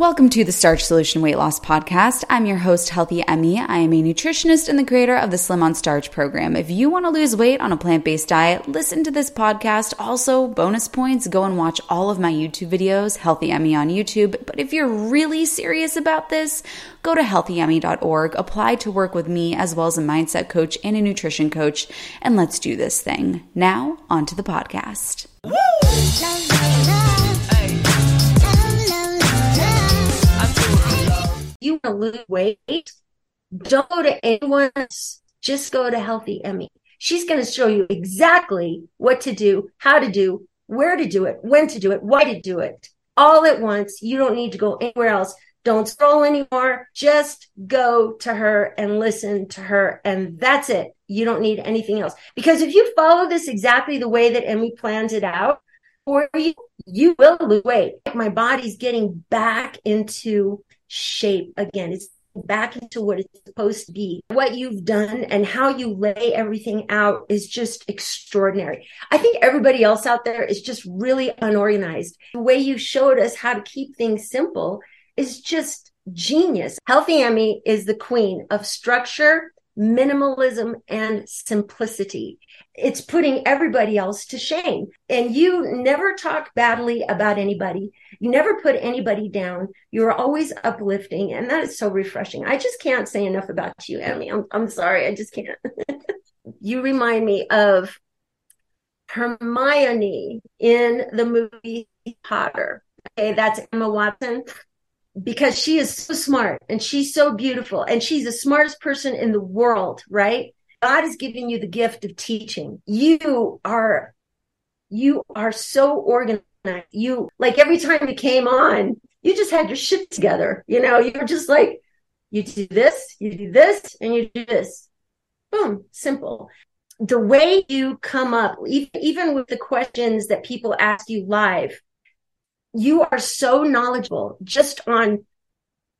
Welcome to the Starch Solution Weight Loss Podcast. I'm your host, Healthy Emmie. I am a nutritionist and the creator of the Slim on Starch program. If you want to lose weight on a plant based diet, listen to this podcast. Also, bonus points, go and watch all of my YouTube videos, Healthy Emmie on YouTube. But if you're really serious about this, go to healthyemmie.org, apply to work with me as well as a mindset coach and a nutrition coach, and let's do this thing. Now, on to the podcast. You want to lose weight, don't go to anyone else. Just go to Healthy Emmie. She's going to show you exactly what to do, how to do, where to do it, when to do it, why to do it, all at once. You don't need to go anywhere else. Don't scroll anymore. Just go to her and listen to her. And that's it. You don't need anything else. Because if you follow this exactly the way that Emmie plans it out for you, you will lose weight. My body's getting back into shape again. It's back into what it's supposed to be. What you've done and how you lay everything out is just extraordinary. I think everybody else out there is just really unorganized. The way you showed us how to keep things simple is just genius. Healthy Emmie is the queen of structure, minimalism, and simplicity. It's putting everybody else to shame. And you never talk badly about anybody. You never put anybody down. You're always uplifting. And that is so refreshing. I just can't say enough about you, Emmie. I'm, I'm sorry. I just can't. you remind me of Hermione in the movie Potter. Okay, that's Emma Watson because she is so smart and she's so beautiful and she's the smartest person in the world, right? God is giving you the gift of teaching. You are, you are so organized. You, like every time you came on, you just had your shit together. You know, you're just like, you do this, you do this, and you do this. Boom, simple. The way you come up, even with the questions that people ask you live, you are so knowledgeable just on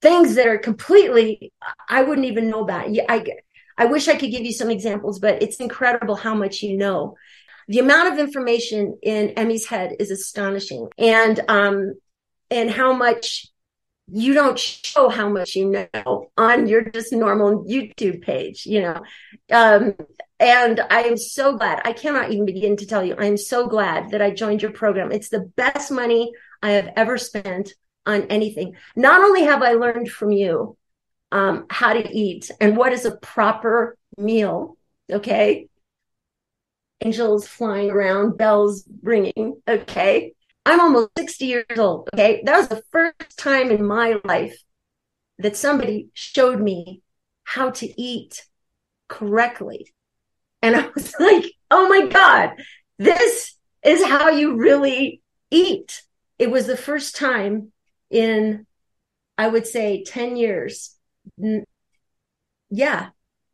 things that are completely I wouldn't even know about. I I wish I could give you some examples, but it's incredible how much you know. The amount of information in Emmie's head is astonishing, and um, and how much you don't show how much you know on your just normal YouTube page, you know. Um, and I am so glad. I cannot even begin to tell you. I am so glad that I joined your program. It's the best money I have ever spent on anything. Not only have I learned from you um, how to eat and what is a proper meal, okay? Angels flying around, bells ringing, okay? I'm almost 60 years old, okay? That was the first time in my life that somebody showed me how to eat correctly. And I was like, oh my God, this is how you really eat it was the first time in, I would say, 10 years. Yeah,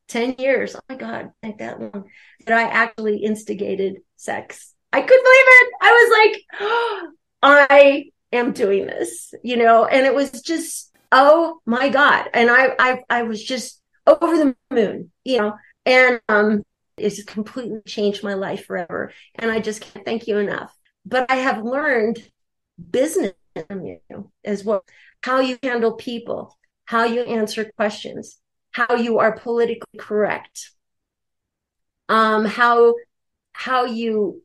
10 years. Oh my God, like that long, that I actually instigated sex. I couldn't believe it. I was like, oh, I am doing this, you know, and it was just, oh my God. And I, I, I was just over the moon, you know, and, um, it's completely changed my life forever. And I just can't thank you enough. But I have learned business from you as well how you handle people how you answer questions how you are politically correct um how how you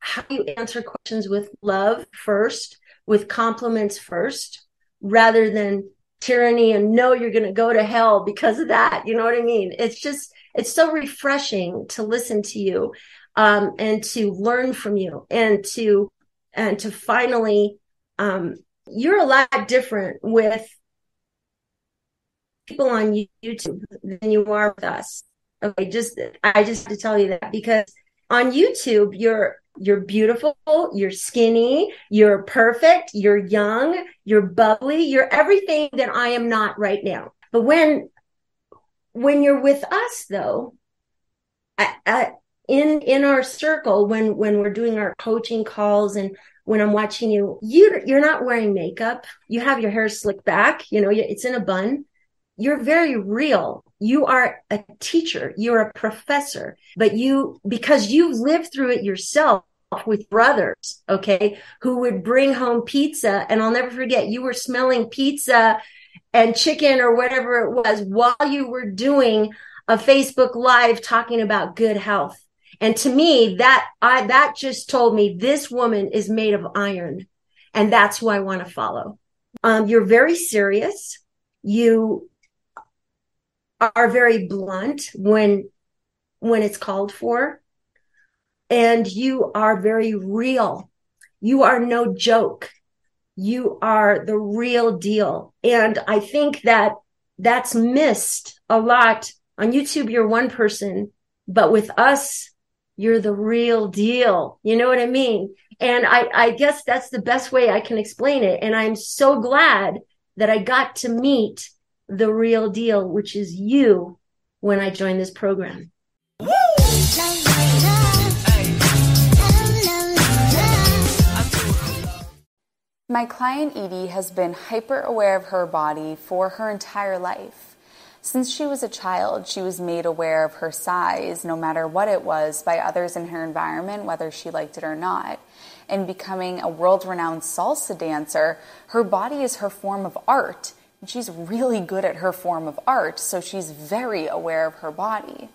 how you answer questions with love first with compliments first rather than tyranny and no you're going to go to hell because of that. You know what i mean? It's just it's so refreshing to listen to you um, and to learn from you and to and to finally um, you're a lot different with people on YouTube than you are with us. Okay, just I just to tell you that because on YouTube you're you're beautiful, you're skinny, you're perfect, you're young, you're bubbly, you're everything that I am not right now. But when when you're with us though, I, in in our circle when when we're doing our coaching calls and when I'm watching you, you you're not wearing makeup. You have your hair slicked back. You know, it's in a bun. You're very real. You are a teacher. You're a professor, but you because you've lived through it yourself. with brothers, okay, who would bring home pizza. And I'll never forget, you were smelling pizza and chicken or whatever it was while you were doing a Facebook live talking about good health. And to me, that I, that just told me this woman is made of iron and that's who I want to follow. Um, you're very serious. You are very blunt when, when it's called for and you are very real. You are no joke. You are the real deal. And I think that that's missed a lot on YouTube. You're one person, but with us, you're the real deal. You know what I mean? And I, I guess that's the best way I can explain it. And I'm so glad that I got to meet the real deal, which is you when I joined this program. My client Edie has been hyper aware of her body for her entire life. Since she was a child, she was made aware of her size, no matter what it was, by others in her environment, whether she liked it or not. And becoming a world renowned salsa dancer, her body is her form of art. And she's really good at her form of art, so she's very aware of her body.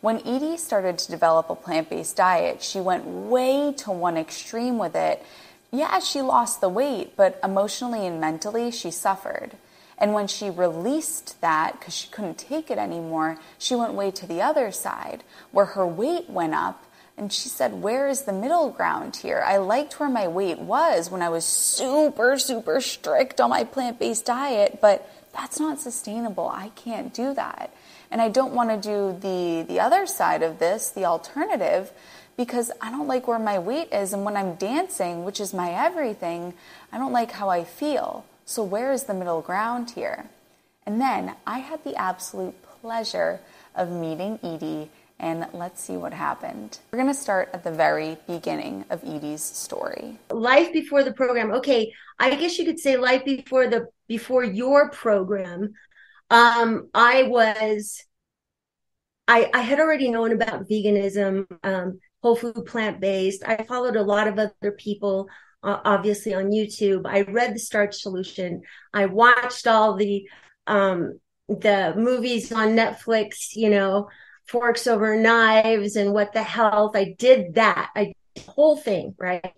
When Edie started to develop a plant based diet, she went way to one extreme with it yeah, she lost the weight, but emotionally and mentally, she suffered. And when she released that because she couldn't take it anymore, she went way to the other side where her weight went up. And she said, Where is the middle ground here? I liked where my weight was when I was super, super strict on my plant based diet, but that's not sustainable. I can't do that. And I don't want to do the, the other side of this, the alternative, because I don't like where my weight is. And when I'm dancing, which is my everything, I don't like how I feel. So, where is the middle ground here? And then I had the absolute pleasure of meeting Edie, and let's see what happened. We're going to start at the very beginning of Edie's story. Life before the program. Okay, I guess you could say life before the before your program. Um, I was I, I had already known about veganism. Um, whole food plant based. I followed a lot of other people, uh, obviously on YouTube. I read the Starch Solution. I watched all the um, the movies on Netflix. You know, Forks Over Knives and What the Health. I did that. I did the whole thing right,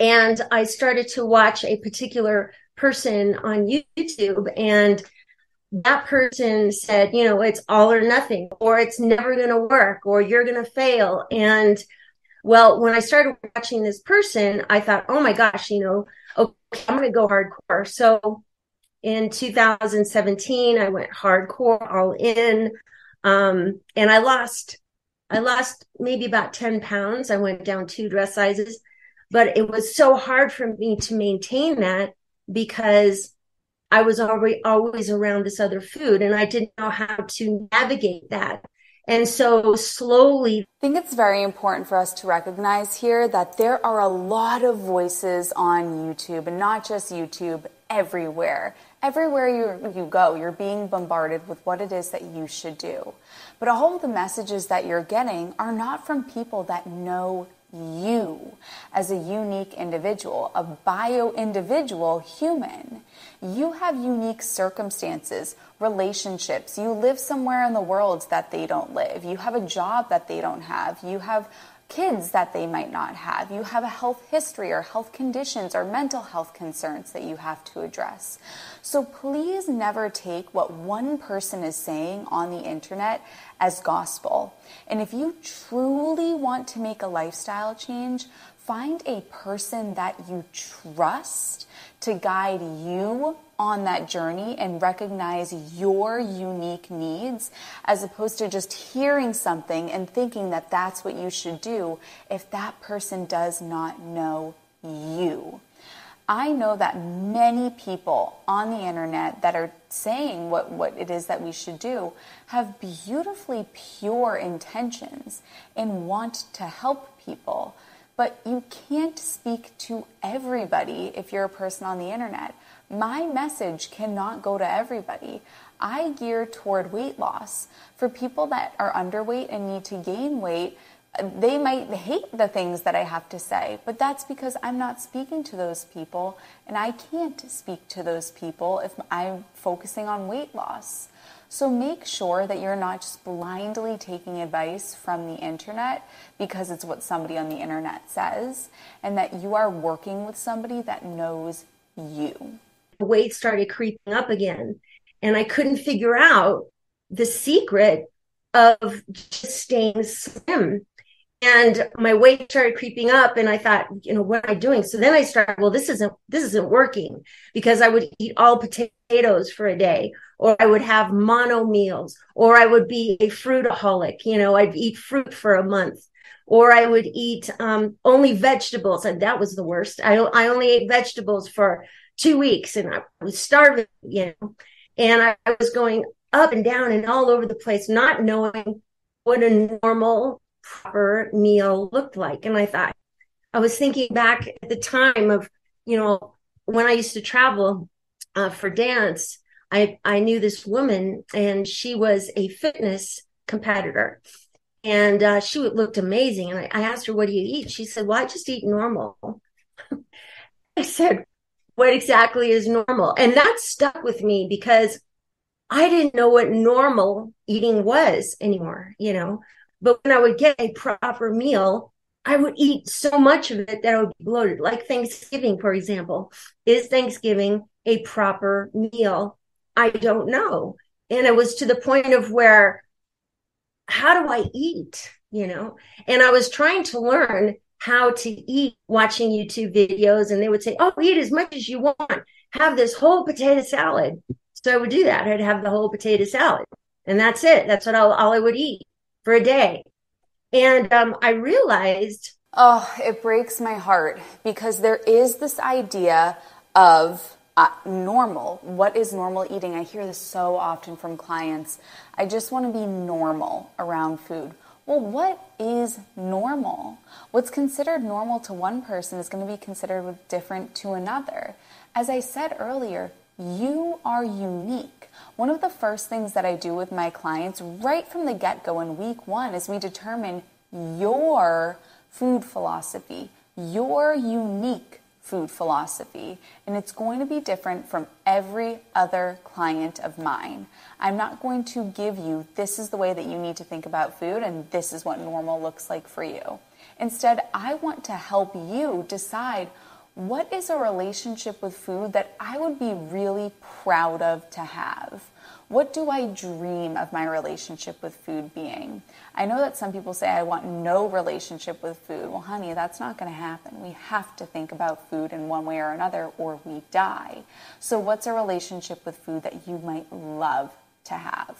and I started to watch a particular person on YouTube and that person said, you know, it's all or nothing, or it's never going to work, or you're going to fail. And well, when I started watching this person, I thought, oh my gosh, you know, okay, I'm going to go hardcore. So in 2017, I went hardcore, all in, um, and I lost, I lost maybe about 10 pounds. I went down two dress sizes, but it was so hard for me to maintain that because I was already always around this other food and I didn't know how to navigate that. And so slowly. I think it's very important for us to recognize here that there are a lot of voices on YouTube and not just YouTube, everywhere. Everywhere you, you go, you're being bombarded with what it is that you should do. But all of the messages that you're getting are not from people that know you as a unique individual, a bio individual human. You have unique circumstances, relationships. You live somewhere in the world that they don't live. You have a job that they don't have. You have kids that they might not have. You have a health history or health conditions or mental health concerns that you have to address. So please never take what one person is saying on the internet as gospel. And if you truly want to make a lifestyle change, find a person that you trust to guide you on that journey and recognize your unique needs as opposed to just hearing something and thinking that that's what you should do if that person does not know you. I know that many people on the internet that are saying what, what it is that we should do have beautifully pure intentions and want to help people. But you can't speak to everybody if you're a person on the internet. My message cannot go to everybody. I gear toward weight loss. For people that are underweight and need to gain weight, they might hate the things that I have to say, but that's because I'm not speaking to those people and I can't speak to those people if I'm focusing on weight loss. So make sure that you're not just blindly taking advice from the internet because it's what somebody on the internet says, and that you are working with somebody that knows you. Weight started creeping up again, and I couldn't figure out the secret of just staying slim. And my weight started creeping up and i thought you know what am i doing? So then i started well this isn't this isn't working because i would eat all potatoes for a day or i would have mono meals or i would be a fruitaholic you know i'd eat fruit for a month or i would eat um, only vegetables and that was the worst. I, I only ate vegetables for two weeks and i was starving you know and I, was going up and down and all over the place not knowing what a normal proper meal looked like. And I thought, I was thinking back at the time of, you know, when I used to travel uh, for dance, I, I knew this woman and she was a fitness competitor and uh, she looked amazing. And I, I asked her, what do you eat? She said, well, I just eat normal. I said, what exactly is normal? And that stuck with me because I didn't know what normal eating was anymore. You know, but when I would get a proper meal, I would eat so much of it that I would be bloated. Like Thanksgiving, for example. Is Thanksgiving a proper meal? I don't know. And it was to the point of where, how do I eat? You know, and I was trying to learn how to eat watching YouTube videos. And they would say, Oh, eat as much as you want. Have this whole potato salad. So I would do that. I'd have the whole potato salad. And that's it. That's what all, I would eat for a day. And um, I realized. Oh, it breaks my heart because there is this idea of uh, normal. What is normal eating? I hear this so often from clients. I just want to be normal around food. Well, what is normal? What's considered normal to one person is going to be considered different to another. As I said earlier, you are unique. One of the first things that I do with my clients right from the get go in week one is we determine your food philosophy, your unique food philosophy, and it's going to be different from every other client of mine. I'm not going to give you this is the way that you need to think about food and this is what normal looks like for you. Instead, I want to help you decide what is a relationship with food that I would be really proud of to have? What do I dream of my relationship with food being? I know that some people say I want no relationship with food. Well, honey, that's not going to happen. We have to think about food in one way or another or we die. So, what's a relationship with food that you might love to have?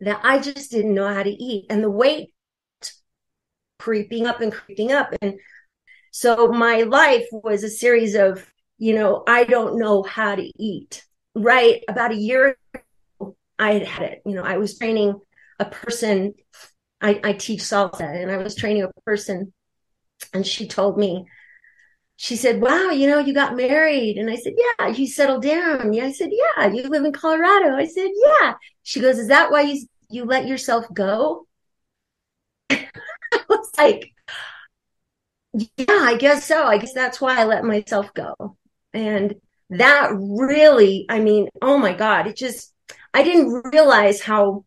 That I just didn't know how to eat. And the weight creeping up and creeping up. And so my life was a series of, you know, I don't know how to eat. Right. About a year ago, I had had it. You know, I was training a person. I, I teach salsa and I was training a person and she told me, she said, Wow, you know, you got married. And I said, Yeah, you settled down. Yeah. I said, Yeah, you live in Colorado. I said, Yeah. She goes, Is that why you, you let yourself go? I was like, yeah, I guess so. I guess that's why I let myself go. And that really, I mean, oh my God, it just, I didn't realize how,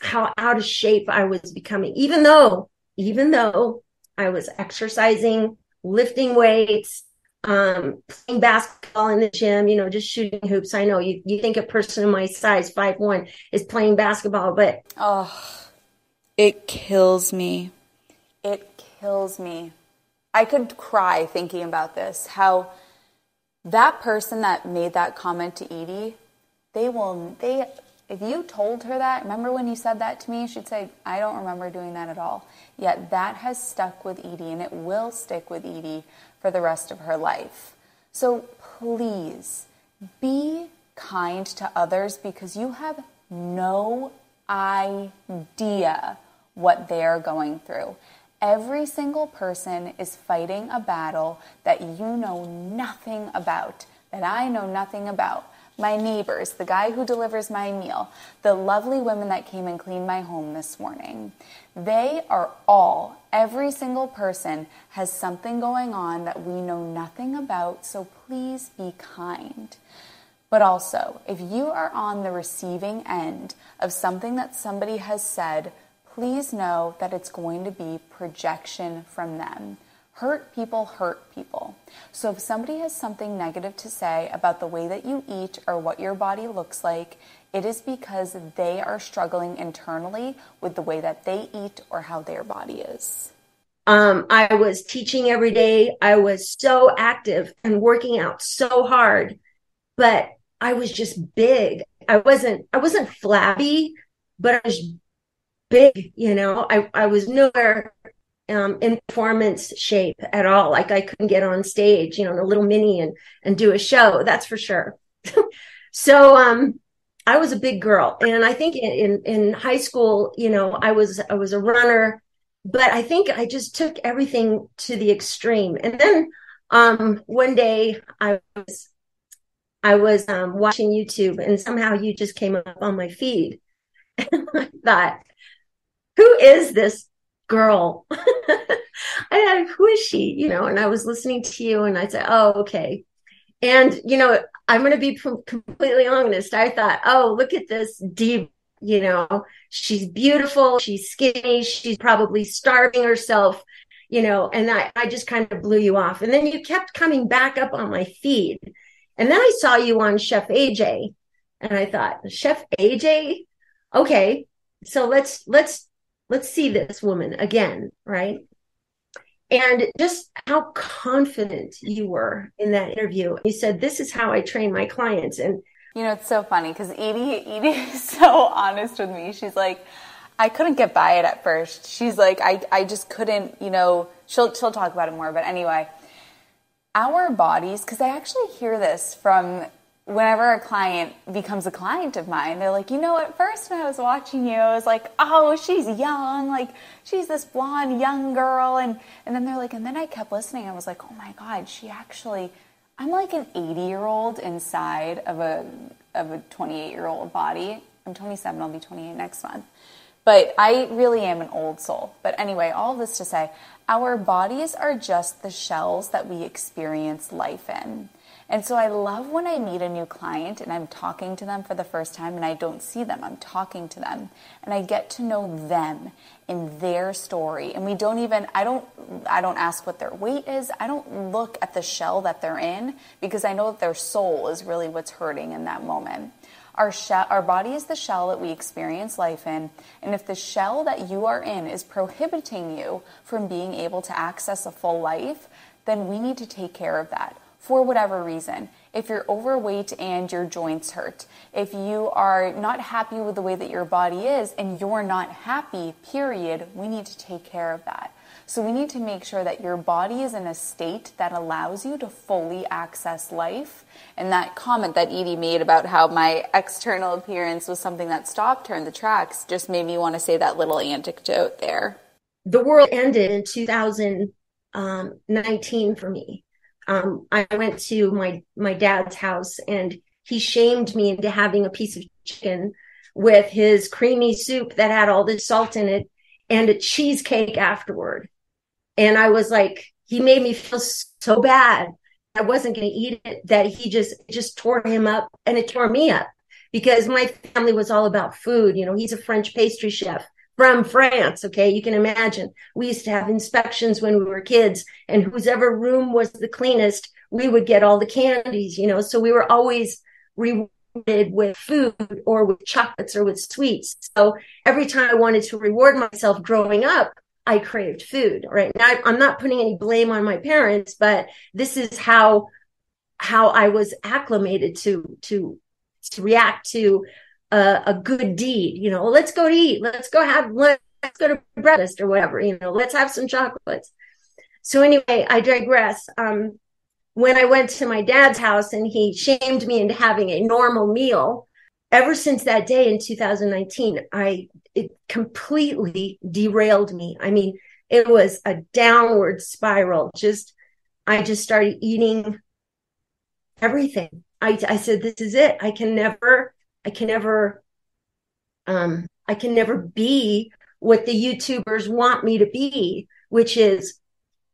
how out of shape I was becoming, even though, even though I was exercising, lifting weights, um, playing basketball in the gym, you know, just shooting hoops. I know you, you think a person of my size, five one, is playing basketball, but oh, it kills me. It kills me I could cry thinking about this. How that person that made that comment to Edie, they will, they, if you told her that, remember when you said that to me? She'd say, I don't remember doing that at all. Yet that has stuck with Edie and it will stick with Edie for the rest of her life. So please be kind to others because you have no idea what they're going through. Every single person is fighting a battle that you know nothing about, that I know nothing about. My neighbors, the guy who delivers my meal, the lovely women that came and cleaned my home this morning. They are all, Every single person has something going on that we know nothing about, so please be kind. But also, if you are on the receiving end of something that somebody has said, please know that it's going to be projection from them. Hurt people hurt people. So if somebody has something negative to say about the way that you eat or what your body looks like, it is because they are struggling internally with the way that they eat or how their body is. Um, I was teaching every day. I was so active and working out so hard, but I was just big. I wasn't, I wasn't flabby, but I was big, you know, I, I was nowhere um, in performance shape at all. Like I couldn't get on stage, you know, in a little mini and and do a show. That's for sure. so um, I was a big girl, and I think in, in high school, you know, I was I was a runner, but I think I just took everything to the extreme. And then um, one day I was I was um, watching YouTube, and somehow you just came up on my feed, and I thought, who is this girl. I who is she? You know, and I was listening to you and I said, oh, okay. And, you know, I'm going to be completely honest. I thought, oh, look at this deep, you know, she's beautiful. She's skinny. She's probably starving herself, you know, and I, I just kind of blew you off. And then you kept coming back up on my feed. And then I saw you on Chef AJ and I thought, Chef AJ? Okay. So let's, let's let's see this woman again, right? And just how confident you were in that interview. You said, This is how I train my clients. And you know, it's so funny because Edie, Edie is so honest with me. She's like, I couldn't get by it at first. She's like, I, I just couldn't, you know, she'll, she'll talk about it more. But anyway, our bodies, because I actually hear this from whenever a client becomes a client of mine, they're like, you know, at first when I was watching you, I was like, oh, she's young, like she's this blonde young girl, and and then they're like, and then I kept listening. I was like, oh my god, she actually, I'm like an 80 year old inside of a of a 28 year old body. I'm 27. I'll be 28 next month. But I really am an old soul. But anyway, all this to say, our bodies are just the shells that we experience life in. And so I love when I meet a new client and I'm talking to them for the first time and I don't see them. I'm talking to them and I get to know them in their story. And we don't even I don't I don't ask what their weight is. I don't look at the shell that they're in because I know that their soul is really what's hurting in that moment. Our shell, our body is the shell that we experience life in, and if the shell that you are in is prohibiting you from being able to access a full life, then we need to take care of that for whatever reason. If you're overweight and your joints hurt, if you are not happy with the way that your body is and you're not happy, period, we need to take care of that. So we need to make sure that your body is in a state that allows you to fully access life. And that comment that Edie made about how my external appearance was something that stopped her in the tracks just made me want to say that little anecdote there. The world ended in 2019 um, for me um, I went to my my dad's house and he shamed me into having a piece of chicken with his creamy soup that had all this salt in it and a cheesecake afterward. And I was like, he made me feel so bad. I wasn't going to eat it that he just just tore him up and it tore me up because my family was all about food. You know, he's a French pastry chef from France. Okay. You can imagine we used to have inspections when we were kids and whoever room was the cleanest, we would get all the candies, you know, so we were always rewarded with food or with chocolates or with sweets. So every time I wanted to reward myself growing up, I craved food. Right now, I'm not putting any blame on my parents, but this is how how I was acclimated to to to react to a, a good deed. You know, let's go to eat. Let's go have let's go to breakfast or whatever. You know, let's have some chocolates. So anyway, I digress. Um, when I went to my dad's house and he shamed me into having a normal meal, ever since that day in 2019, I it completely derailed me. I mean, it was a downward spiral. Just I just started eating everything. I, I said, this is it. I can never I can never um I can never be what the YouTubers want me to be which is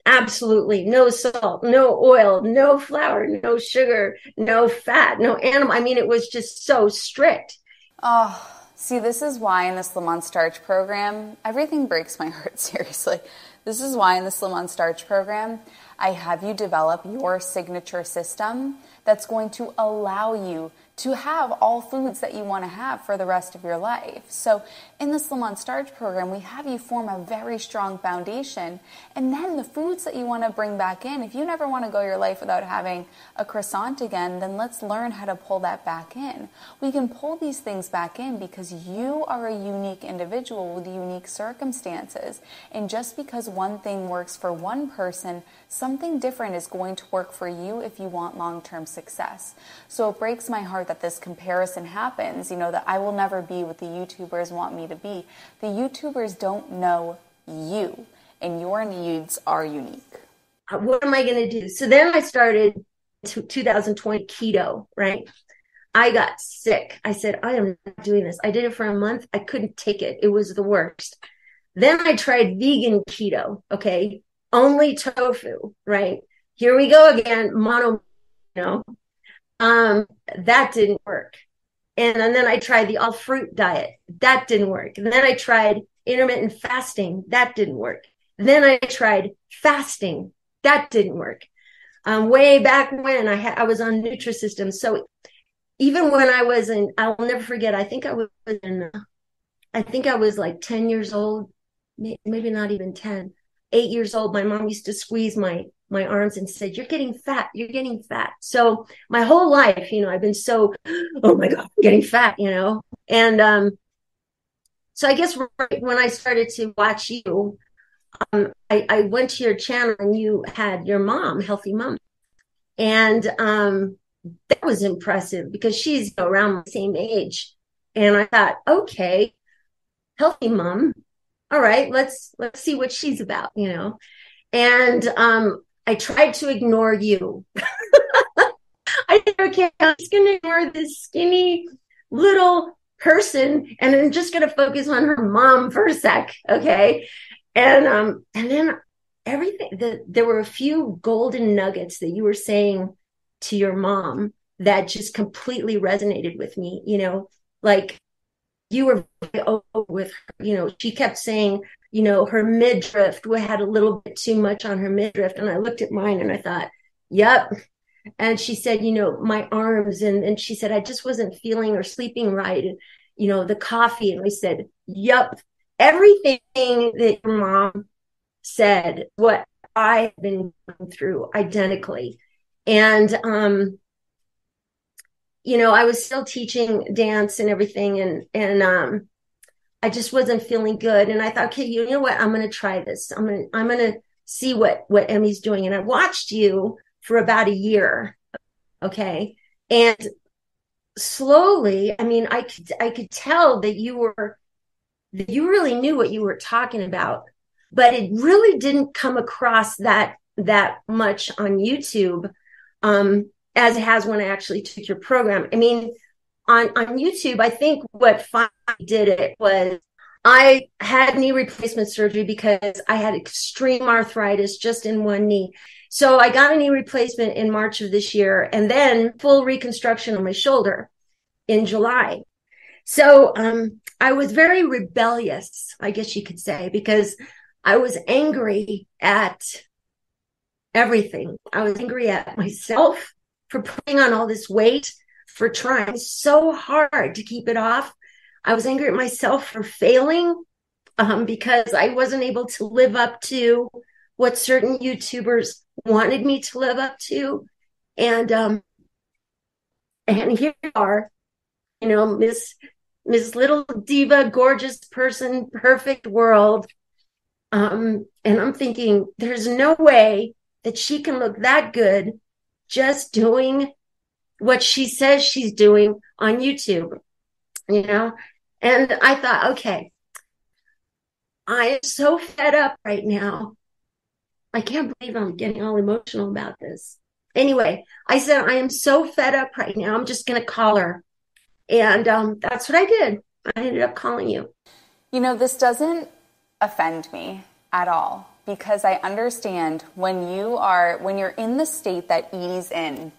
absolutely no salt, no oil, no flour, no sugar, no fat, no animal. I mean, it was just so strict. Oh, see, this is why in the Slim on Starch program, everything breaks my heart, seriously. This is why in the Slim on Starch program, I have you develop your signature system that's going to allow you to have all foods that you want to have for the rest of your life. So, in the Slim on Starch program, we have you form a very strong foundation. And then the foods that you want to bring back in, if you never want to go your life without having a croissant again, then let's learn how to pull that back in. We can pull these things back in because you are a unique individual with unique circumstances. And just because one thing works for one person, something different is going to work for you if you want long term success. So, it breaks my heart that this comparison happens, you know, that I will never be what the YouTubers want me to be. The YouTubers don't know you, and your needs are unique. What am I going to do? So then I started 2020 keto, right? I got sick. I said, I am not doing this. I did it for a month. I couldn't take it. It was the worst. Then I tried vegan keto. Okay. Only tofu, right? Here we go again. Mono, you know, um, that didn't work. And, and then I tried the all fruit diet. That didn't work. And then I tried intermittent fasting. That didn't work. Then I tried fasting. That didn't work. Um, way back when I I was on Nutrisystem. So even when I was in, I'll never forget. I think I was in, I think I was like 10 years old, maybe not even 10, eight years old. My mom used to squeeze my my arms and said, You're getting fat. You're getting fat. So my whole life, you know, I've been so, oh my God, I'm getting fat, you know? And um, so I guess when I started to watch you, um, I, I went to your channel and you had your mom, Healthy Mom. And um, that was impressive because she's around the same age. And I thought, okay, healthy mom. All right, let's let's see what she's about, you know. And um, I tried to ignore you. I said, okay, I'm just going to ignore this skinny little person and I'm just going to focus on her mom for a sec. Okay. And, um, and then everything, the, there were a few golden nuggets that you were saying to your mom that just completely resonated with me, you know, like you were with her, you know, she kept saying, you know, her midriff had a little bit too much on her midriff. And I looked at mine and I thought, yep. And she said, you know, my arms. And, and she said, I just wasn't feeling or sleeping right. And, you know, the coffee. And I said, yep. Everything that your mom said, what I've been going through identically. And, um, you know, I was still teaching dance and everything. And, and, um, I just wasn't feeling good. And I thought, okay, you know what? I'm going to try this. I'm going to, I'm going to see what, what Emmie's doing. And I watched you for about a year. Okay. And slowly, I mean, I could, I could tell that you were, that you really knew what you were talking about, but it really didn't come across that, that much on YouTube. Um, as it has when I actually took your program. I mean, on on YouTube, I think what finally did it was I had knee replacement surgery because I had extreme arthritis just in one knee. So I got a knee replacement in March of this year and then full reconstruction on my shoulder in July. So um, I was very rebellious, I guess you could say, because I was angry at everything. I was angry at myself for putting on all this weight for trying so hard to keep it off. I was angry at myself for failing um, because I wasn't able to live up to what certain YouTubers wanted me to live up to. And um, and here we are, you know, Miss Miss Little Diva, gorgeous person, perfect world. Um, and I'm thinking, there's no way that she can look that good just doing what she says she's doing on YouTube, you know? And I thought, okay, I am so fed up right now. I can't believe I'm getting all emotional about this. Anyway, I said, I am so fed up right now. I'm just going to call her. And um, that's what I did. I ended up calling you. You know, this doesn't offend me at all because I understand when you are when you're in the state that Edie's in,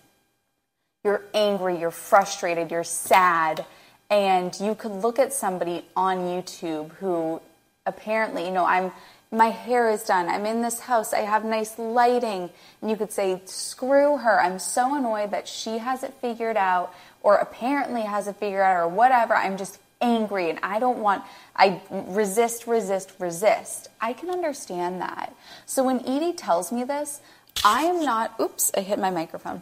you're angry, you're frustrated, you're sad, and you could look at somebody on YouTube who apparently, you know, I'm my hair is done. I'm in this house. I have nice lighting. And you could say, screw her. I'm so annoyed that she hasn't figured out or apparently hasn't figured out or whatever. I'm just angry and I don't want, I resist, resist, resist. I can understand that. So when Edie tells me this, I am not, oops, I hit my microphone.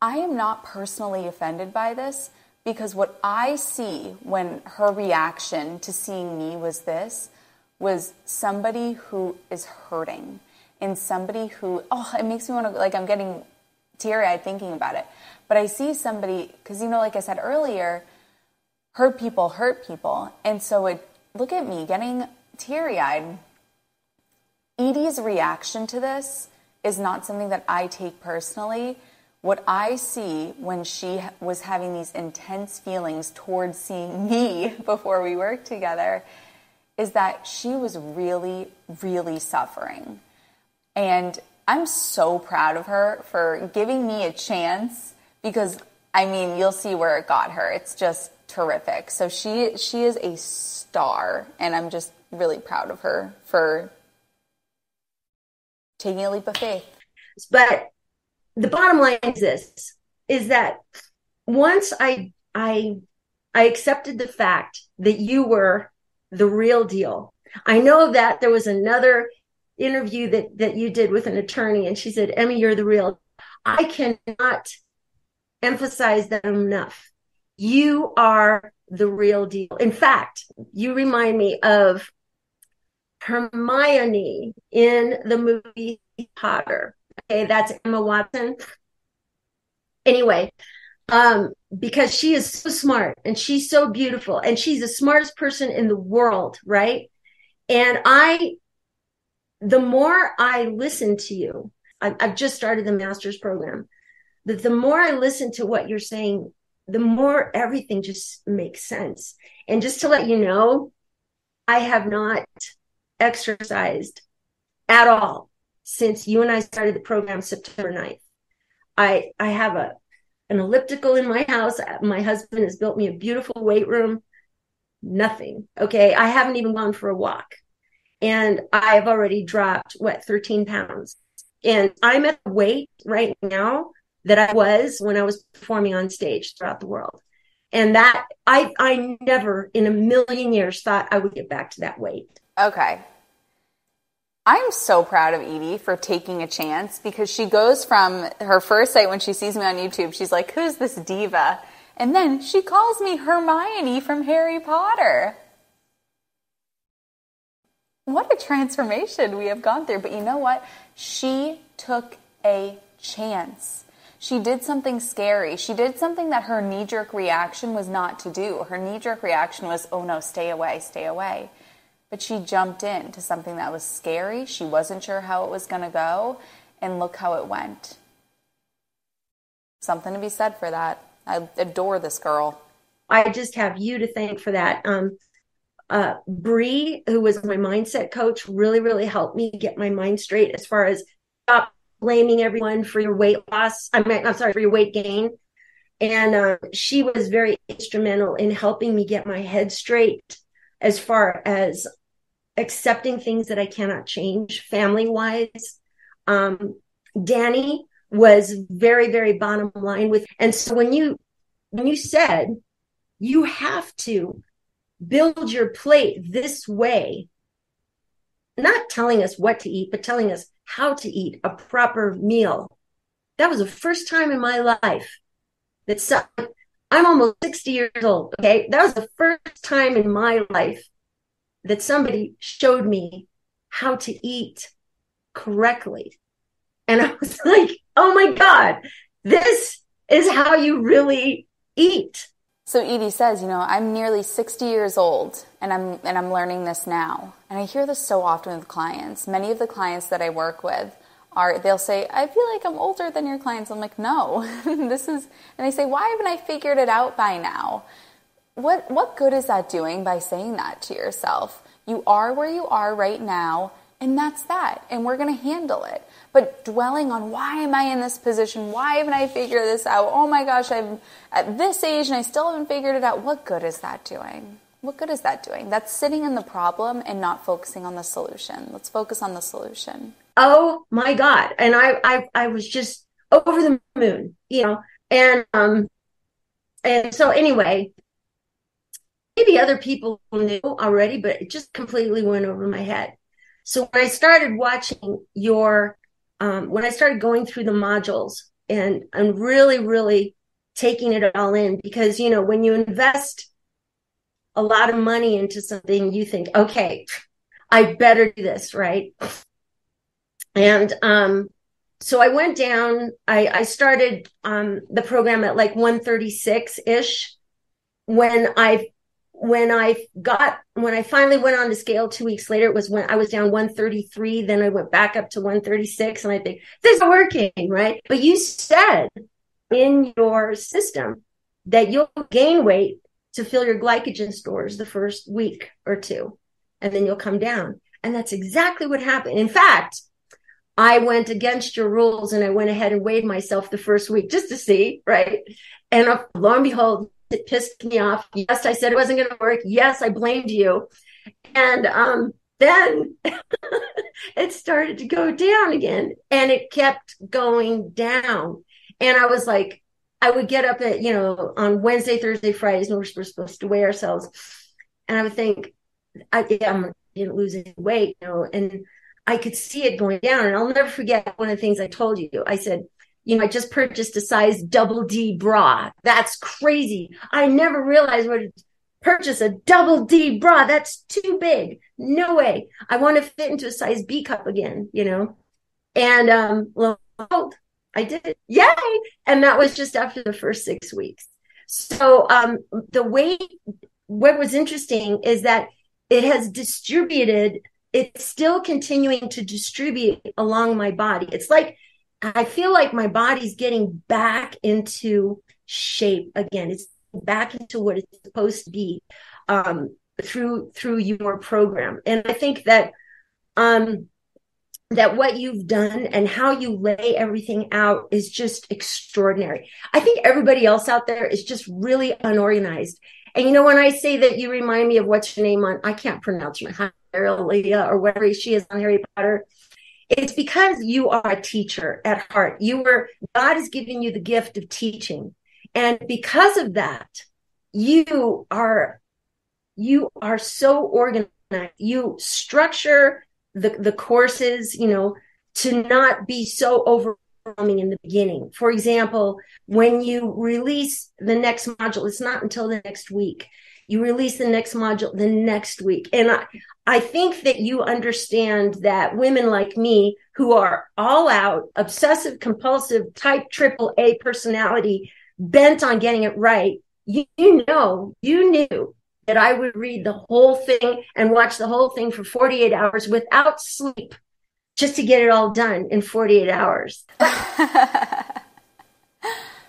I am not personally offended by this because what I see when her reaction to seeing me was this was somebody who is hurting and somebody who, oh, it makes me want to, like, I'm getting teary eyed thinking about it. But I see somebody, because, you know, like I said earlier, hurt people hurt people. And so it, look at me getting teary eyed. Edie's reaction to this is not something that I take personally. What I see when she was having these intense feelings towards seeing me before we worked together is that she was really, really suffering. And I'm so proud of her for giving me a chance because I mean, you'll see where it got her. It's just terrific. So she she is a star and I'm just really proud of her for taking a leap of faith. But the bottom line is this is that once I I I accepted the fact that you were the real deal. I know that there was another interview that that you did with an attorney and she said, "Emmie, you're the real." I cannot emphasize that enough. You are the real deal. In fact, you remind me of Hermione in the movie Potter. Okay, that's Emma Watson. Anyway, um, because she is so smart and she's so beautiful and she's the smartest person in the world, right? And I, the more I listen to you, I've, I've just started the master's program, that the more I listen to what you're saying, the more everything just makes sense. And just to let you know, I have not exercised at all since you and I started the program September 9th. I I have a an elliptical in my house. My husband has built me a beautiful weight room. Nothing. Okay. I haven't even gone for a walk. And I've already dropped, what, 13 pounds. And I'm at the weight right now that I was when I was performing on stage throughout the world. And that I I never in a million years thought I would get back to that weight. Okay. I'm so proud of Edie for taking a chance because she goes from her first sight when she sees me on YouTube, she's like, Who's this diva? And then she calls me Hermione from Harry Potter. What a transformation we have gone through. But you know what? She took a chance. She did something scary. She did something that her knee jerk reaction was not to do. Her knee jerk reaction was, oh no, stay away, stay away. But she jumped into something that was scary. She wasn't sure how it was going to go. And look how it went. Something to be said for that. I adore this girl. I just have you to thank for that. Um, uh, Bree, who was my mindset coach, really, really helped me get my mind straight as far as stop blaming everyone for your weight loss. I mean, I'm sorry, for your weight gain. And uh, she was very instrumental in helping me get my head straight as far as accepting things that I cannot change family wise. Um, Danny was very, very bottom line with, and so when you, when you said you have to build your plate this way, not telling us what to eat, but telling us how to eat a proper meal. That was the first time in my life that some, I'm almost 60 years old. Okay. That was the first time in my life that somebody showed me how to eat correctly. And I was like, oh my God, this is how you really eat. So Edie says, you know, I'm nearly 60 years old and I'm and I'm learning this now. And I hear this so often with clients. Many of the clients that I work with are they'll say, "I feel like I'm older than your clients." I'm like, "No. this is." And they say, "Why haven't I figured it out by now?" What what good is that doing by saying that to yourself? You are where you are right now. And that's that. And we're going to handle it. But dwelling on why am I in this position? Why haven't I figured this out? Oh my gosh, I'm at this age and I still haven't figured it out. What good is that doing? What good is that doing? That's sitting in the problem and not focusing on the solution. Let's focus on the solution. Oh my God. And I I I was just over the moon, you know. And um and so anyway, maybe other people knew already, but it just completely went over my head. So when I started watching your, um, when I started going through the modules and and really, really taking it all in, because you know when you invest a lot of money into something, you think, okay, I better do this, right? And um, so I went down. I, I started um, the program at like 136 ish. When I when I got when I finally went on the scale two weeks later, it was when I was down 133. Then I went back up to 136, and I think this is working, right? But you said in your system that you'll gain weight to fill your glycogen stores the first week or two, and then you'll come down. And that's exactly what happened. In fact, I went against your rules and I went ahead and weighed myself the first week just to see, right? And lo and behold, it pissed me off. Yes, I said it wasn't going to work. Yes, I blamed you. And um, then it started to go down again and it kept going down. And I was like, I would get up at, you know, on Wednesday, Thursday, Fridays, when we're supposed to weigh ourselves. And I would think, I, yeah, I didn't lose any weight, you know, and I could see it going down. And I'll never forget one of the things I told you. I said, you know, I just purchased a size double D bra. That's crazy. I never realized what purchase a double D bra. That's too big. No way. I want to fit into a size B cup again, you know? And, um, well, I did. Yay. And that was just after the first six weeks. So, um, the way, what was interesting is that it has distributed, it's still continuing to distribute along my body. It's like, I feel like my body's getting back into shape again. It's back into what it's supposed to be um, through through your program. And I think that um, that what you've done and how you lay everything out is just extraordinary. I think everybody else out there is just really unorganized. And you know, when I say that you remind me of what's your name on, I can't pronounce my Leah or whatever she is on Harry Potter. It's because you are a teacher at heart. You were, God has given you the gift of teaching. And because of that, you are, you are so organized. You structure the, the courses, you know, to not be so overwhelming in the beginning. For example, when you release the next module, it's not until the next week you release the next module the next week. And I, I think that you understand that women like me who are all out, obsessive, compulsive, type triple A personality, bent on getting it right, you, you know, you knew that I would read the whole thing and watch the whole thing for 48 hours without sleep just to get it all done in 48 hours.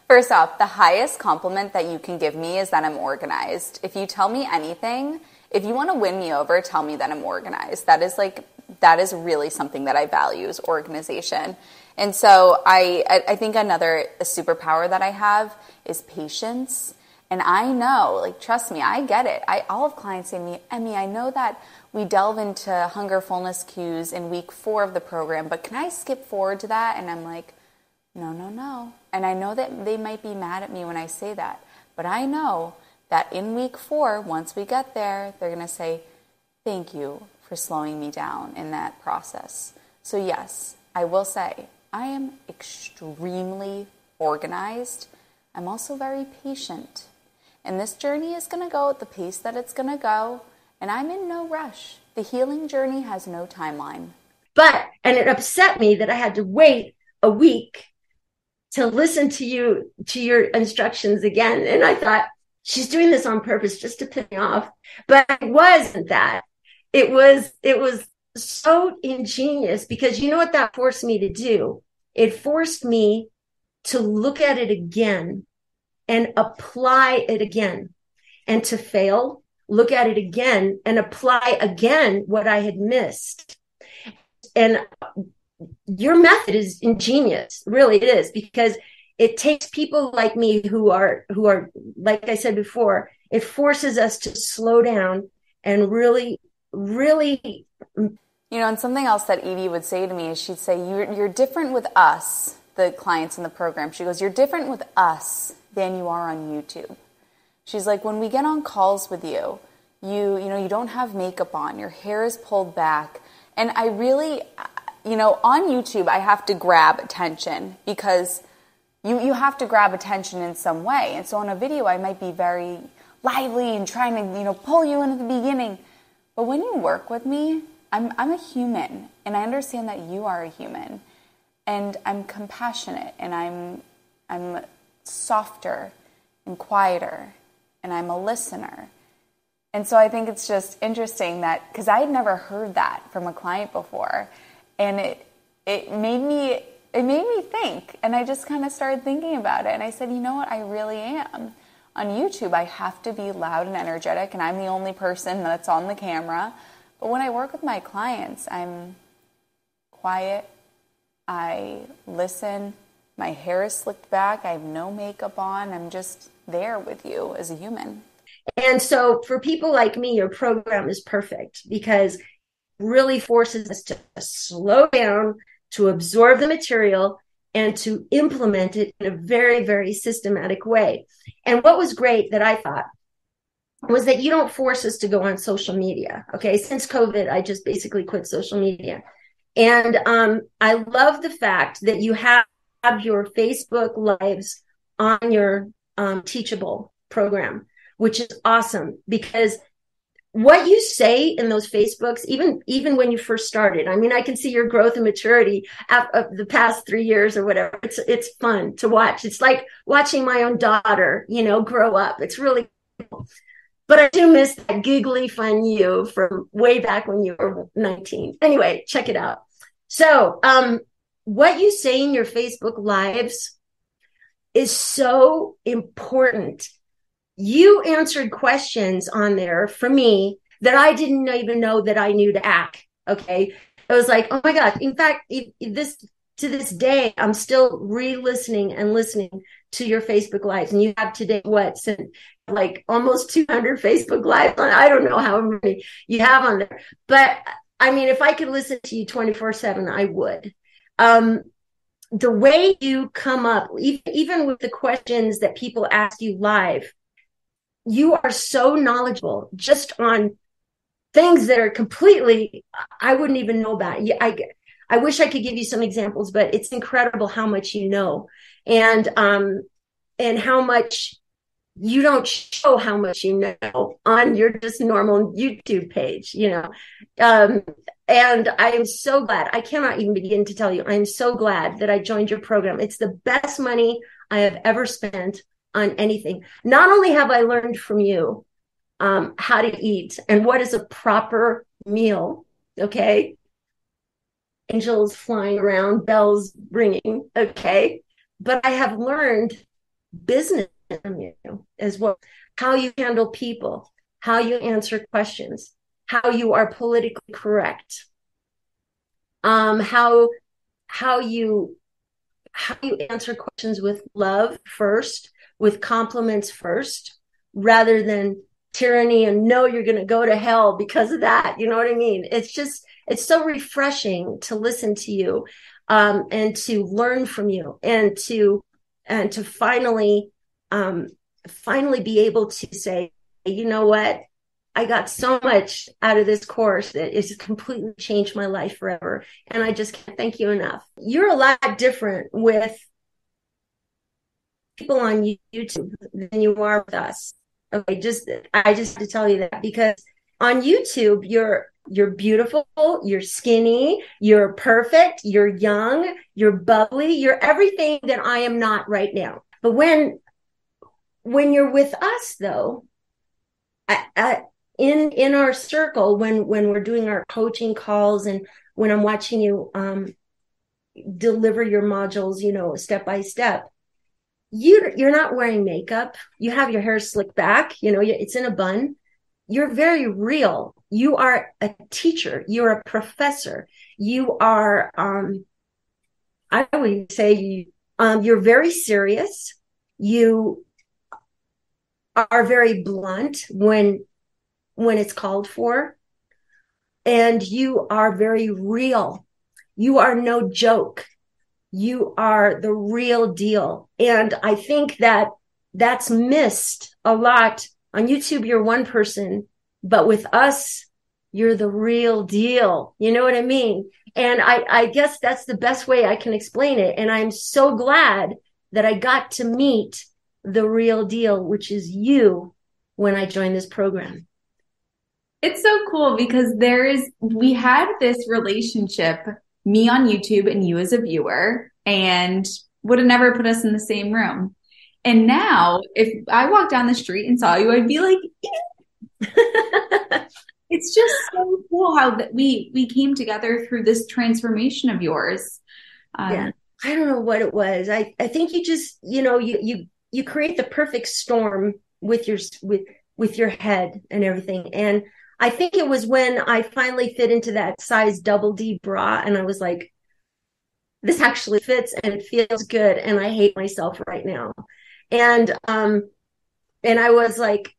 First off, the highest compliment that you can give me is that I'm organized. If you tell me anything, if you want to win me over, tell me that I'm organized. That is like that is really something that I value is organization. And so I I think another superpower that I have is patience. And I know, like trust me, I get it. I all of clients say to me, Emmie, I know that we delve into hunger fullness cues in week four of the program, but can I skip forward to that? And I'm like, no, no, no. And I know that they might be mad at me when I say that, but I know that in week four, once we get there, they're going to say, Thank you for slowing me down in that process. So, yes, I will say I am extremely organized. I'm also very patient. And this journey is going to go at the pace that it's going to go. And I'm in no rush. The healing journey has no timeline. But, and it upset me that I had to wait a week to listen to you to your instructions again. And i thought she's doing this on purpose just to piss me off. But it wasn't that. It was it was so ingenious because you know what that forced me to do? It forced me to look at it again and apply it again. And to fail look at it again and apply again what i had missed. And your method is ingenious. Really, it is because it takes people like me who are who are like I said before. It forces us to slow down and really, really. You know, and something else that Evie would say to me is she'd say, "You're you're different with us." The clients in the program. She goes, You're different with us than you are on YouTube. She's like, When we get on calls with you, you you know you don't have makeup on your hair is pulled back and i really you know on youtube i have to grab attention because you you have to grab attention in some way. And so on a video i might be very lively and trying to you know pull you in at the beginning. But when you work with me i'm i'm a human and i understand that you are a human. And i'm compassionate and i'm i'm softer and quieter and i'm a listener. And so I think it's just interesting that because I had never heard that from a client before, and it it made me it made me think, and I just kind of started thinking about it, and I said, you know what, I really am. On YouTube, I have to be loud and energetic, and I'm the only person that's on the camera. But when I work with my clients, I'm quiet. I listen. My hair is slicked back. I have no makeup on. I'm just there with you as a human. And so for people like me, your program is perfect because really forces us to slow down, to absorb the material and to implement it in a very, very systematic way. And what was great that I thought was that you don't force us to go on social media. Okay. Since COVID, I just basically quit social media. And um, I love the fact that you have, your Facebook lives on your um, teachable program which is awesome because what you say in those facebooks even even when you first started i mean i can see your growth and maturity of the past three years or whatever. It's it's fun to watch. It's like watching my own daughter you know grow up. It's really cool. But i do miss that giggly fun you from way back when you were 19 anyway check it out. So um what you say in your facebook lives is so important you answered questions on there for me that I didn't even know that I knew to ask. Okay. I was like, oh my God. In fact, this to this day, I'm still re-listening and listening to your Facebook lives. And you have today what since like almost 200 Facebook lives. on, I don't know how many you have on there, but I mean, if I could listen to you 24 seven, I would. Um, the way you come up, even with the questions that people ask you live, you are so knowledgeable just on things that are completely I wouldn't even know about. I I wish I could give you some examples, but it's incredible how much you know and um and how much you don't show how much you know on your just normal YouTube page, you know. Um and I am so glad. I cannot even begin to tell you. I'm so glad that I joined your program. It's the best money I have ever spent on anything. Not only have I learned from you um, how to eat and what is a proper meal, okay? Angels flying around, bells ringing, okay? But I have learned business from you as well how you handle people, how you answer questions, how you are politically correct, um, how how you how you answer questions with love first with compliments first rather than tyranny and no you're going to go to hell because of that. You know what i mean? It's just it's so refreshing to listen to you um, and to learn from you and to and to finally um, finally be able to say you know what? I got so much out of this course that it's completely changed my life forever and i just can't thank you enough. You're a lot different with people on YouTube than you are with us. Okay, just I just to tell you that because on YouTube you're you're beautiful, you're skinny, you're perfect, you're young, you're bubbly, you're everything that I am not right now. But when when you're with us though, I, I, in in our circle when when we're doing our coaching calls and when I'm watching you um deliver your modules, you know, step by step, you you're not wearing makeup you have your hair slicked back you know it's in a bun you're very real you are a teacher, you're a professor, you are, um, I would say you, um, you're very serious. You are very blunt when, when it's called for. And you are very real. You are no joke. You are the real deal. And I think that that's missed a lot on YouTube. You're one person, but with us, you're the real deal. You know what I mean? And I, I guess that's the best way I can explain it. And I'm so glad that I got to meet the real deal, which is you when I joined this program. It's so cool because there is, we had this relationship, me on YouTube and you as a viewer, and would have never put us in the same room. And now, if I walked down the street and saw you, I'd be like, it's just so cool how that we we came together through this transformation of yours. Um, yeah, I don't know what it was. I I think you just you know you you you create the perfect storm with your with with your head and everything. And I think it was when I finally fit into that size double D bra, and I was like, this actually fits and it feels good, and I hate myself right now. And um, and I was like,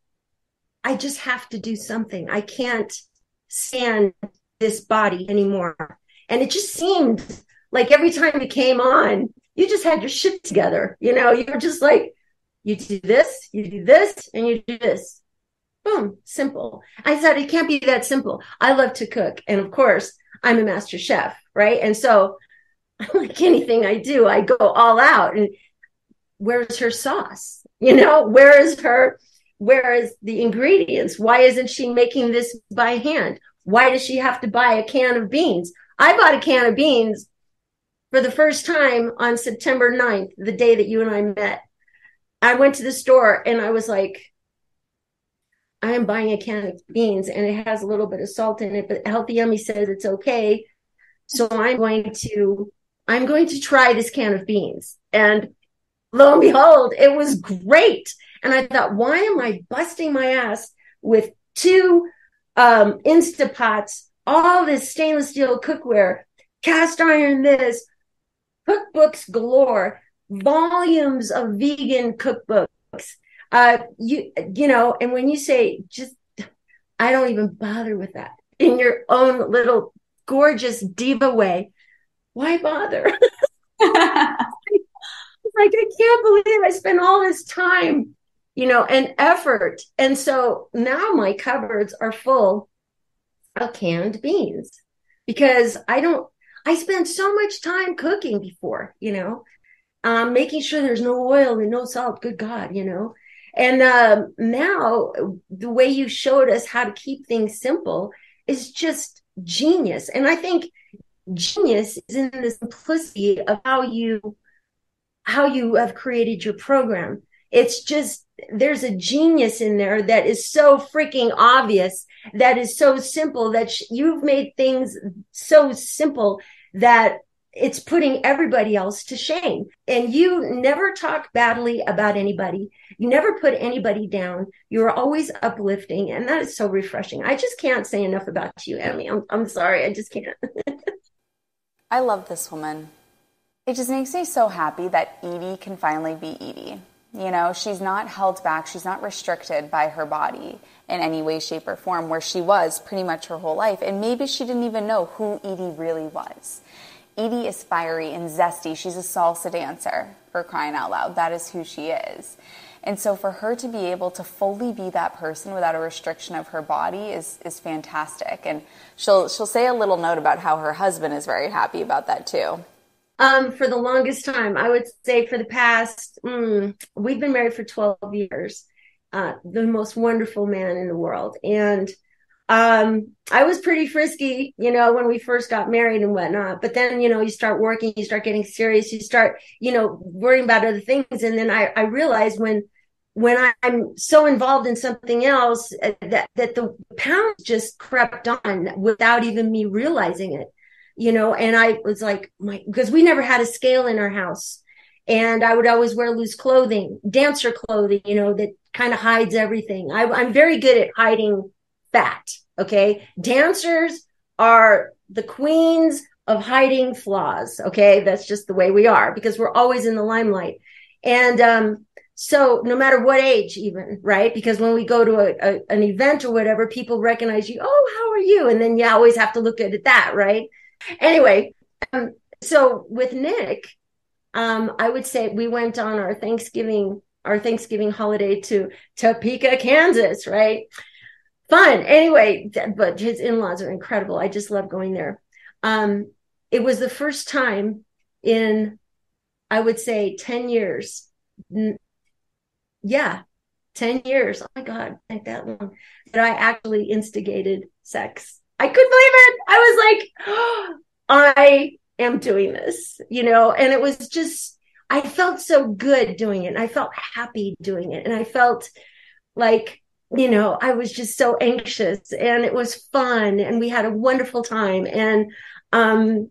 I just have to do something. I can't stand this body anymore. And it just seemed like every time you came on, you just had your shit together. You know, you were just like, you do this, you do this, and you do this. Boom, simple. I said it can't be that simple. I love to cook. And of course, I'm a master chef, right? And so, like anything I do, I go all out. And where's her sauce? You know, where is her where is the ingredients? Why isn't she making this by hand? Why does she have to buy a can of beans? I bought a can of beans for the first time on September 9th, the day that you and I met. I went to the store and I was like, I am buying a can of beans and it has a little bit of salt in it, but Healthy Emmie says it's okay. So I'm going to, I'm going to try this can of beans. And lo and behold, it was great. And I thought, why am I busting my ass with two um, Instapots, all this stainless steel cookware, cast iron this, cookbooks galore, volumes of vegan cookbooks. Uh, you, you know, and when you say just, I don't even bother with that in your own little gorgeous diva way. Why bother? like, I can't believe I spent all this time you know, and effort. And so now my cupboards are full of canned beans because I don't, I spent so much time cooking before, you know, um, making sure there's no oil and no salt. Good God, you know. And um, now the way you showed us how to keep things simple is just genius. And I think genius is in the simplicity of how you how you have created your program. It's just there's a genius in there that is so freaking obvious, that is so simple that sh- you've made things so simple that it's putting everybody else to shame. And you never talk badly about anybody. You never put anybody down. You're always uplifting. And that is so refreshing. I just can't say enough about you, Emmie. I'm, I'm sorry. I just can't. I love this woman. It just makes me so happy that Edie can finally be Edie. You know, she's not held back, she's not restricted by her body in any way, shape, or form, where she was pretty much her whole life. And maybe she didn't even know who Edie really was. Edie is fiery and zesty. She's a salsa dancer, for crying out loud. That is who she is. And so for her to be able to fully be that person without a restriction of her body is, is fantastic. And she'll, she'll say a little note about how her husband is very happy about that too. Um, for the longest time, I would say for the past, mm, we've been married for 12 years. Uh, the most wonderful man in the world. And, um, I was pretty frisky, you know, when we first got married and whatnot. But then, you know, you start working, you start getting serious, you start, you know, worrying about other things. And then I, I realized when, when I, am so involved in something else uh, that, that the pounds just crept on without even me realizing it you know, and I was like, my, because we never had a scale in our house. And I would always wear loose clothing, dancer clothing, you know, that kind of hides everything. I, I'm very good at hiding fat. Okay. Dancers are the queens of hiding flaws. Okay. That's just the way we are because we're always in the limelight. And, um, so no matter what age, even right, because when we go to a, a, an event or whatever, people recognize you. Oh, how are you? And then you always have to look good at that right. Anyway, um, so with Nick, um, I would say we went on our Thanksgiving our Thanksgiving holiday to Topeka, Kansas. Right, fun. Anyway, but his in laws are incredible. I just love going there. Um, it was the first time in, I would say, ten years yeah, 10 years. Oh my God, like that long that I actually instigated sex. I couldn't believe it. I was like, oh, I am doing this, you know, and it was just, I felt so good doing it. And I felt happy doing it. And I felt like, you know, I was just so anxious and it was fun and we had a wonderful time. And, um,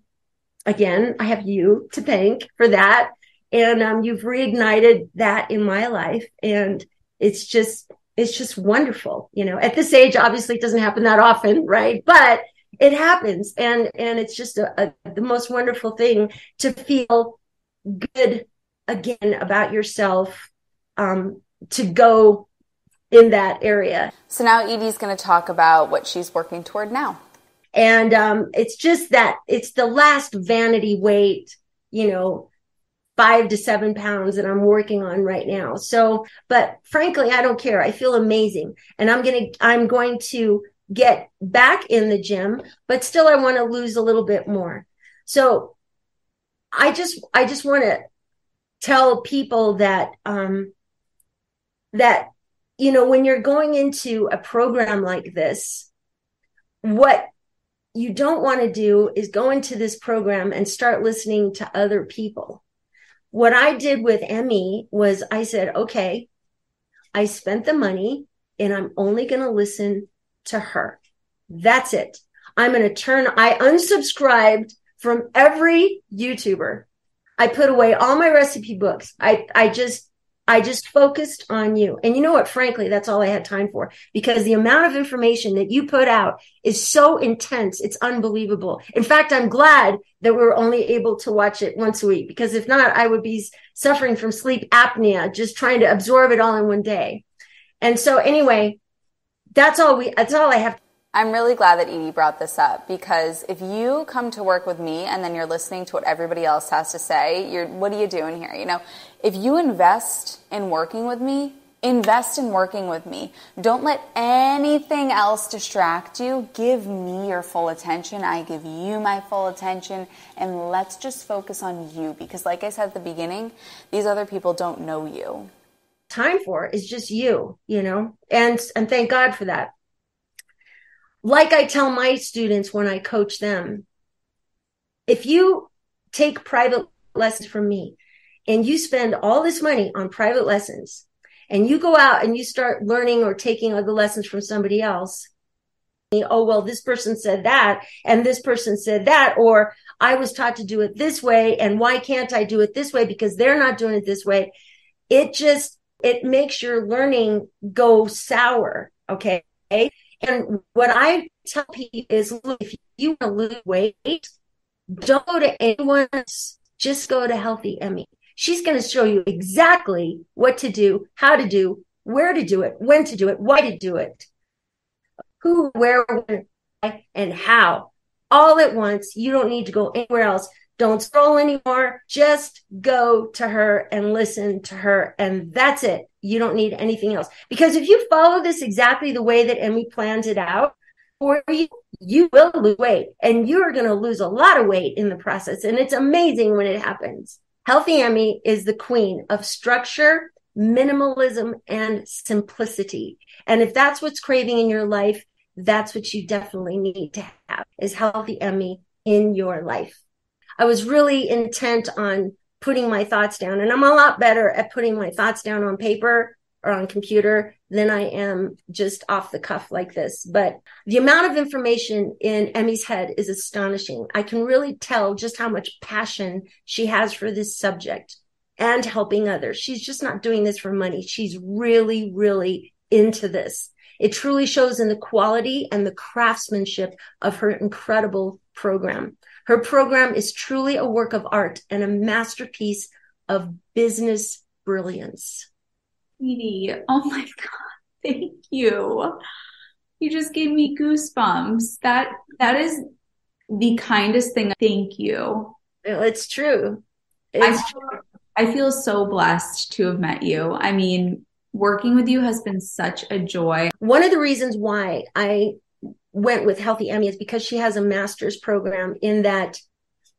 again, I have you to thank for that. And um, you've reignited that in my life and it's just it's just wonderful you know. At this age obviously it doesn't happen that often right? But it happens and and it's just a, a, the most wonderful thing to feel good again about yourself um, to go in that area so now edie's going to talk about what she's working toward now and um, it's just that it's the last vanity weight you know five to seven pounds that I'm working on right now. So, but frankly, I don't care. I feel amazing and I'm going to, I'm going to get back in the gym, but still I want to lose a little bit more. So I just, I just want to tell people that, um, that, you know, when you're going into a program like this, what you don't want to do is go into this program and start listening to other people what I did with Emmie was I said, okay, I spent the money and I'm only going to listen to her. That's it. I'm going to turn, I unsubscribed from every YouTuber. I put away all my recipe books. I, I just I just focused on you. And you know what? Frankly, that's all I had time for because the amount of information that you put out is so intense. It's unbelievable. In fact, I'm glad that we are only able to watch it once a week because if not, I would be suffering from sleep apnea, just trying to absorb it all in one day. And so anyway, that's all we, that's all I have I'm really glad that Edie brought this up because if you come to work with me and then you're listening to what everybody else has to say, you're what are you doing here? You know, if you invest in working with me, invest in working with me. Don't let anything else distract you. Give me your full attention. I give you my full attention and let's just focus on you because like I said at the beginning, these other people don't know you. Time for is just you, you know. And and thank God for that like I tell my students when I coach them, if you take private lessons from me and you spend all this money on private lessons and you go out and you start learning or taking other lessons from somebody else, oh, well, this person said that and this person said that, or I was taught to do it this way. And why can't I do it this way? Because they're not doing it this way. It just, it makes your learning go sour. Okay. And what I tell people is, look, if you want to lose weight, don't go to anyone else. Just go to Healthy Emmie. She's going to show you exactly what to do, how to do, where to do it, when to do it, why to do it, who, where, when, and how. All at once. You don't need to go anywhere else. Don't scroll anymore. Just go to her and listen to her. And that's it. You don't need anything else. Because if you follow this exactly the way that Emmie plans it out for you, you will lose weight and you're going to lose a lot of weight in the process. And it's amazing when it happens. Healthy Emmie is the queen of structure, minimalism, and simplicity. And if that's what's craving in your life, that's what you definitely need to have is healthy Emmie in your life. I was really intent on putting my thoughts down and I'm a lot better at putting my thoughts down on paper or on computer than I am just off the cuff like this. But the amount of information in Emmie's head is astonishing. I can really tell just how much passion she has for this subject and helping others. She's just not doing this for money. She's really, really into this. It truly shows in the quality and the craftsmanship of her incredible program. Her program is truly a work of art and a masterpiece of business brilliance. Sweetie, oh my God, thank you. You just gave me goosebumps. That that is the kindest thing. Thank you. It's true. It's I, true. I feel so blessed to have met you. I mean, working with you has been such a joy. One of the reasons why I went with Healthy Emmie is because she has a master's program in that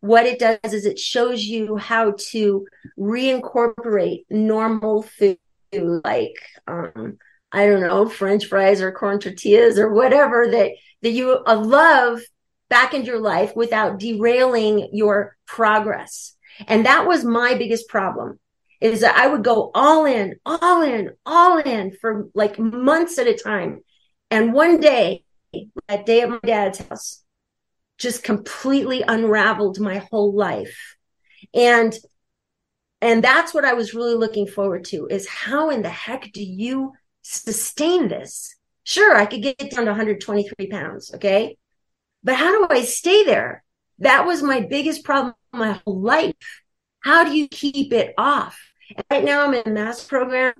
what it does is it shows you how to reincorporate normal food like um, I don't know, French fries or corn tortillas or whatever that that you love back into your life without derailing your progress. And that was my biggest problem is that I would go all in, all in, all in for like months at a time. And one day, that day at my dad's house, just completely unraveled my whole life. And and that's what I was really looking forward to is how in the heck do you sustain this? Sure, I could get down to 123 pounds. Okay. But how do I stay there? That was my biggest problem my whole life. How do you keep it off? Right now I'm in a mass program.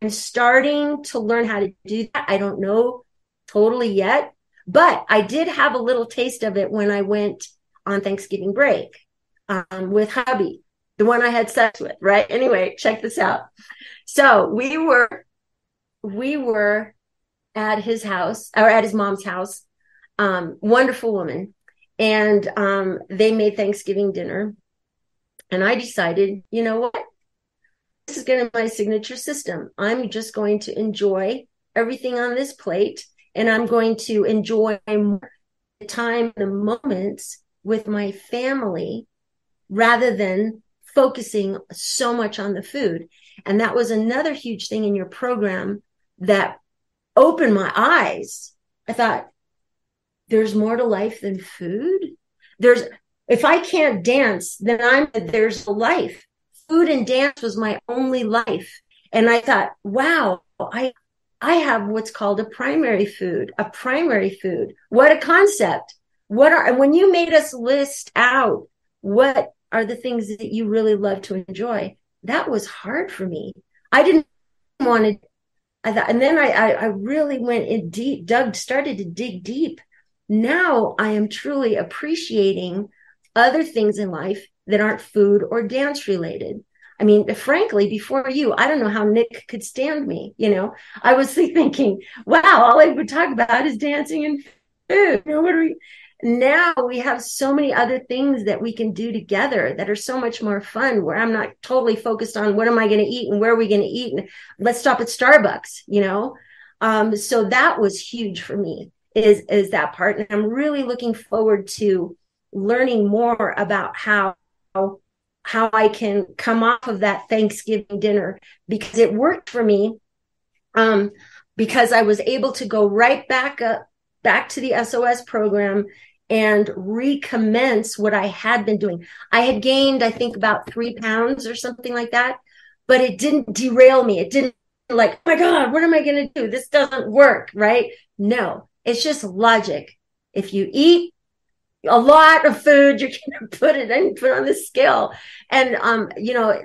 I'm starting to learn how to do that. I don't know totally yet, but I did have a little taste of it when I went on Thanksgiving break um, with hubby, the one I had sex with, right? Anyway, check this out. So we were, we were at his house or at his mom's house. Um, wonderful woman. And um, they made Thanksgiving dinner. And I decided, you know what? This is going to be my signature system. I'm just going to enjoy everything on this plate and I'm going to enjoy the time, the moments with my family rather than focusing so much on the food. And that was another huge thing in your program that opened my eyes. I thought, there's more to life than food. There's, if I can't dance, then I'm, there's life. Food and dance was my only life. And I thought, wow, I, I have what's called a primary food, a primary food. What a concept. What are, when you made us list out what are the things that you really love to enjoy, that was hard for me. I didn't want to, I thought, and then I, I, I really went in deep, dug, started to dig deep now I am truly appreciating other things in life that aren't food or dance related. I mean, frankly, before you, I don't know how Nick could stand me. You know, I was thinking, wow, all I would talk about is dancing and food. What are we? Now we have so many other things that we can do together that are so much more fun where I'm not totally focused on what am I going to eat and where are we going to eat and let's stop at Starbucks, you know? Um, so that was huge for me is is that part and i'm really looking forward to learning more about how how i can come off of that thanksgiving dinner because it worked for me um because i was able to go right back up back to the sos program and recommence what i had been doing. I had gained i think about three pounds or something like that but it didn't derail me. It didn't like oh my god what am i going to do? This doesn't work right? No it's just logic. If you eat a lot of food, you're going to put it and put on the scale. And, um, you know,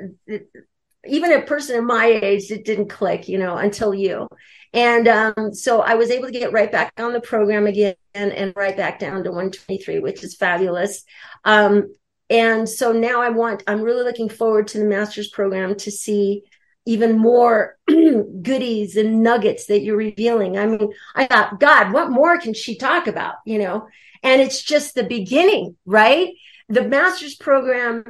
even a person in my age, it didn't click, you know, until you. And um, so I was able to get right back on the program again and, and right back down to 123, which is fabulous. Um, and so now I want, I'm really looking forward to the master's program to see even more goodies and nuggets that you're revealing. I mean, I thought, God, what more can she talk about? You know, and it's just the beginning, right? The master's program,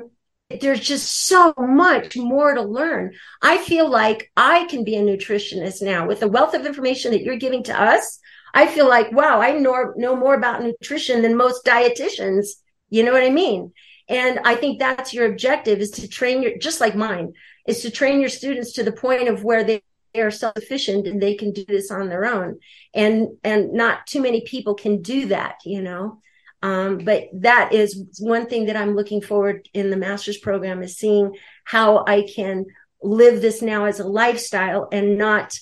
there's just so much more to learn. I feel like I can be a nutritionist now with the wealth of information that you're giving to us. I feel like, wow, I know, know more about nutrition than most dietitians. You know what I mean? And I think that's your objective is to train your, just like mine, is to train your students to the point of where they are self-sufficient and they can do this on their own. And, and not too many people can do that, you know? Um, but that is one thing that I'm looking forward in the master's program is seeing how I can live this now as a lifestyle and not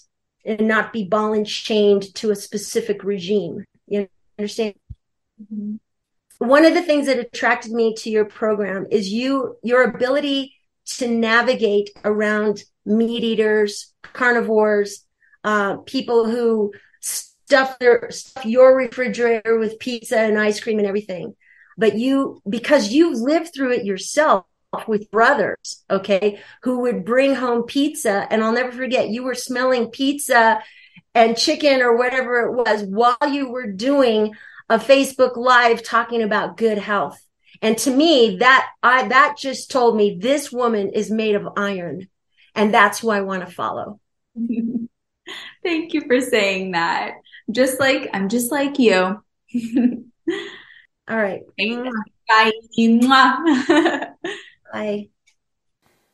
and not be ball and chained to a specific regime. You understand? Mm-hmm. One of the things that attracted me to your program is you your ability to navigate around meat eaters, carnivores, uh, people who stuff their stuff your refrigerator with pizza and ice cream and everything. But you because you've lived through it yourself with brothers, okay, who would bring home pizza. And I'll never forget, you were smelling pizza and chicken or whatever it was while you were doing a Facebook live talking about good health. And to me, that I, that just told me this woman is made of iron. And that's who I want to follow. Thank you for saying that. Just like, I'm just like you. All right. Bye. Bye.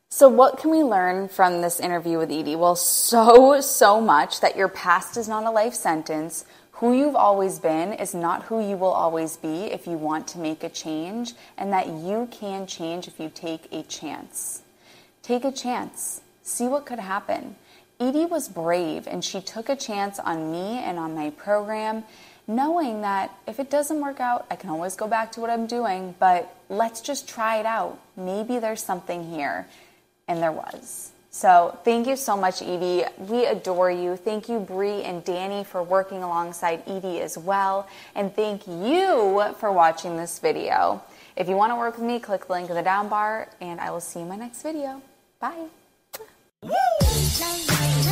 So, what can we learn from this interview with Edie? Well, so, so much that your past is not a life sentence. Who you've always been is not who you will always be if you want to make a change, and that you can change if you take a chance. Take a chance, see what could happen. Edie was brave and she took a chance on me and on my program, knowing that if it doesn't work out, I can always go back to what I'm doing, but let's just try it out. Maybe there's something here. And there was. So thank you so much, Edie. We adore you. Thank you, Bree and Danny, for working alongside Edie as well. And thank you for watching this video. If you want to work with me, click the link in the down bar, and I will see you in my next video. Bye. Woo!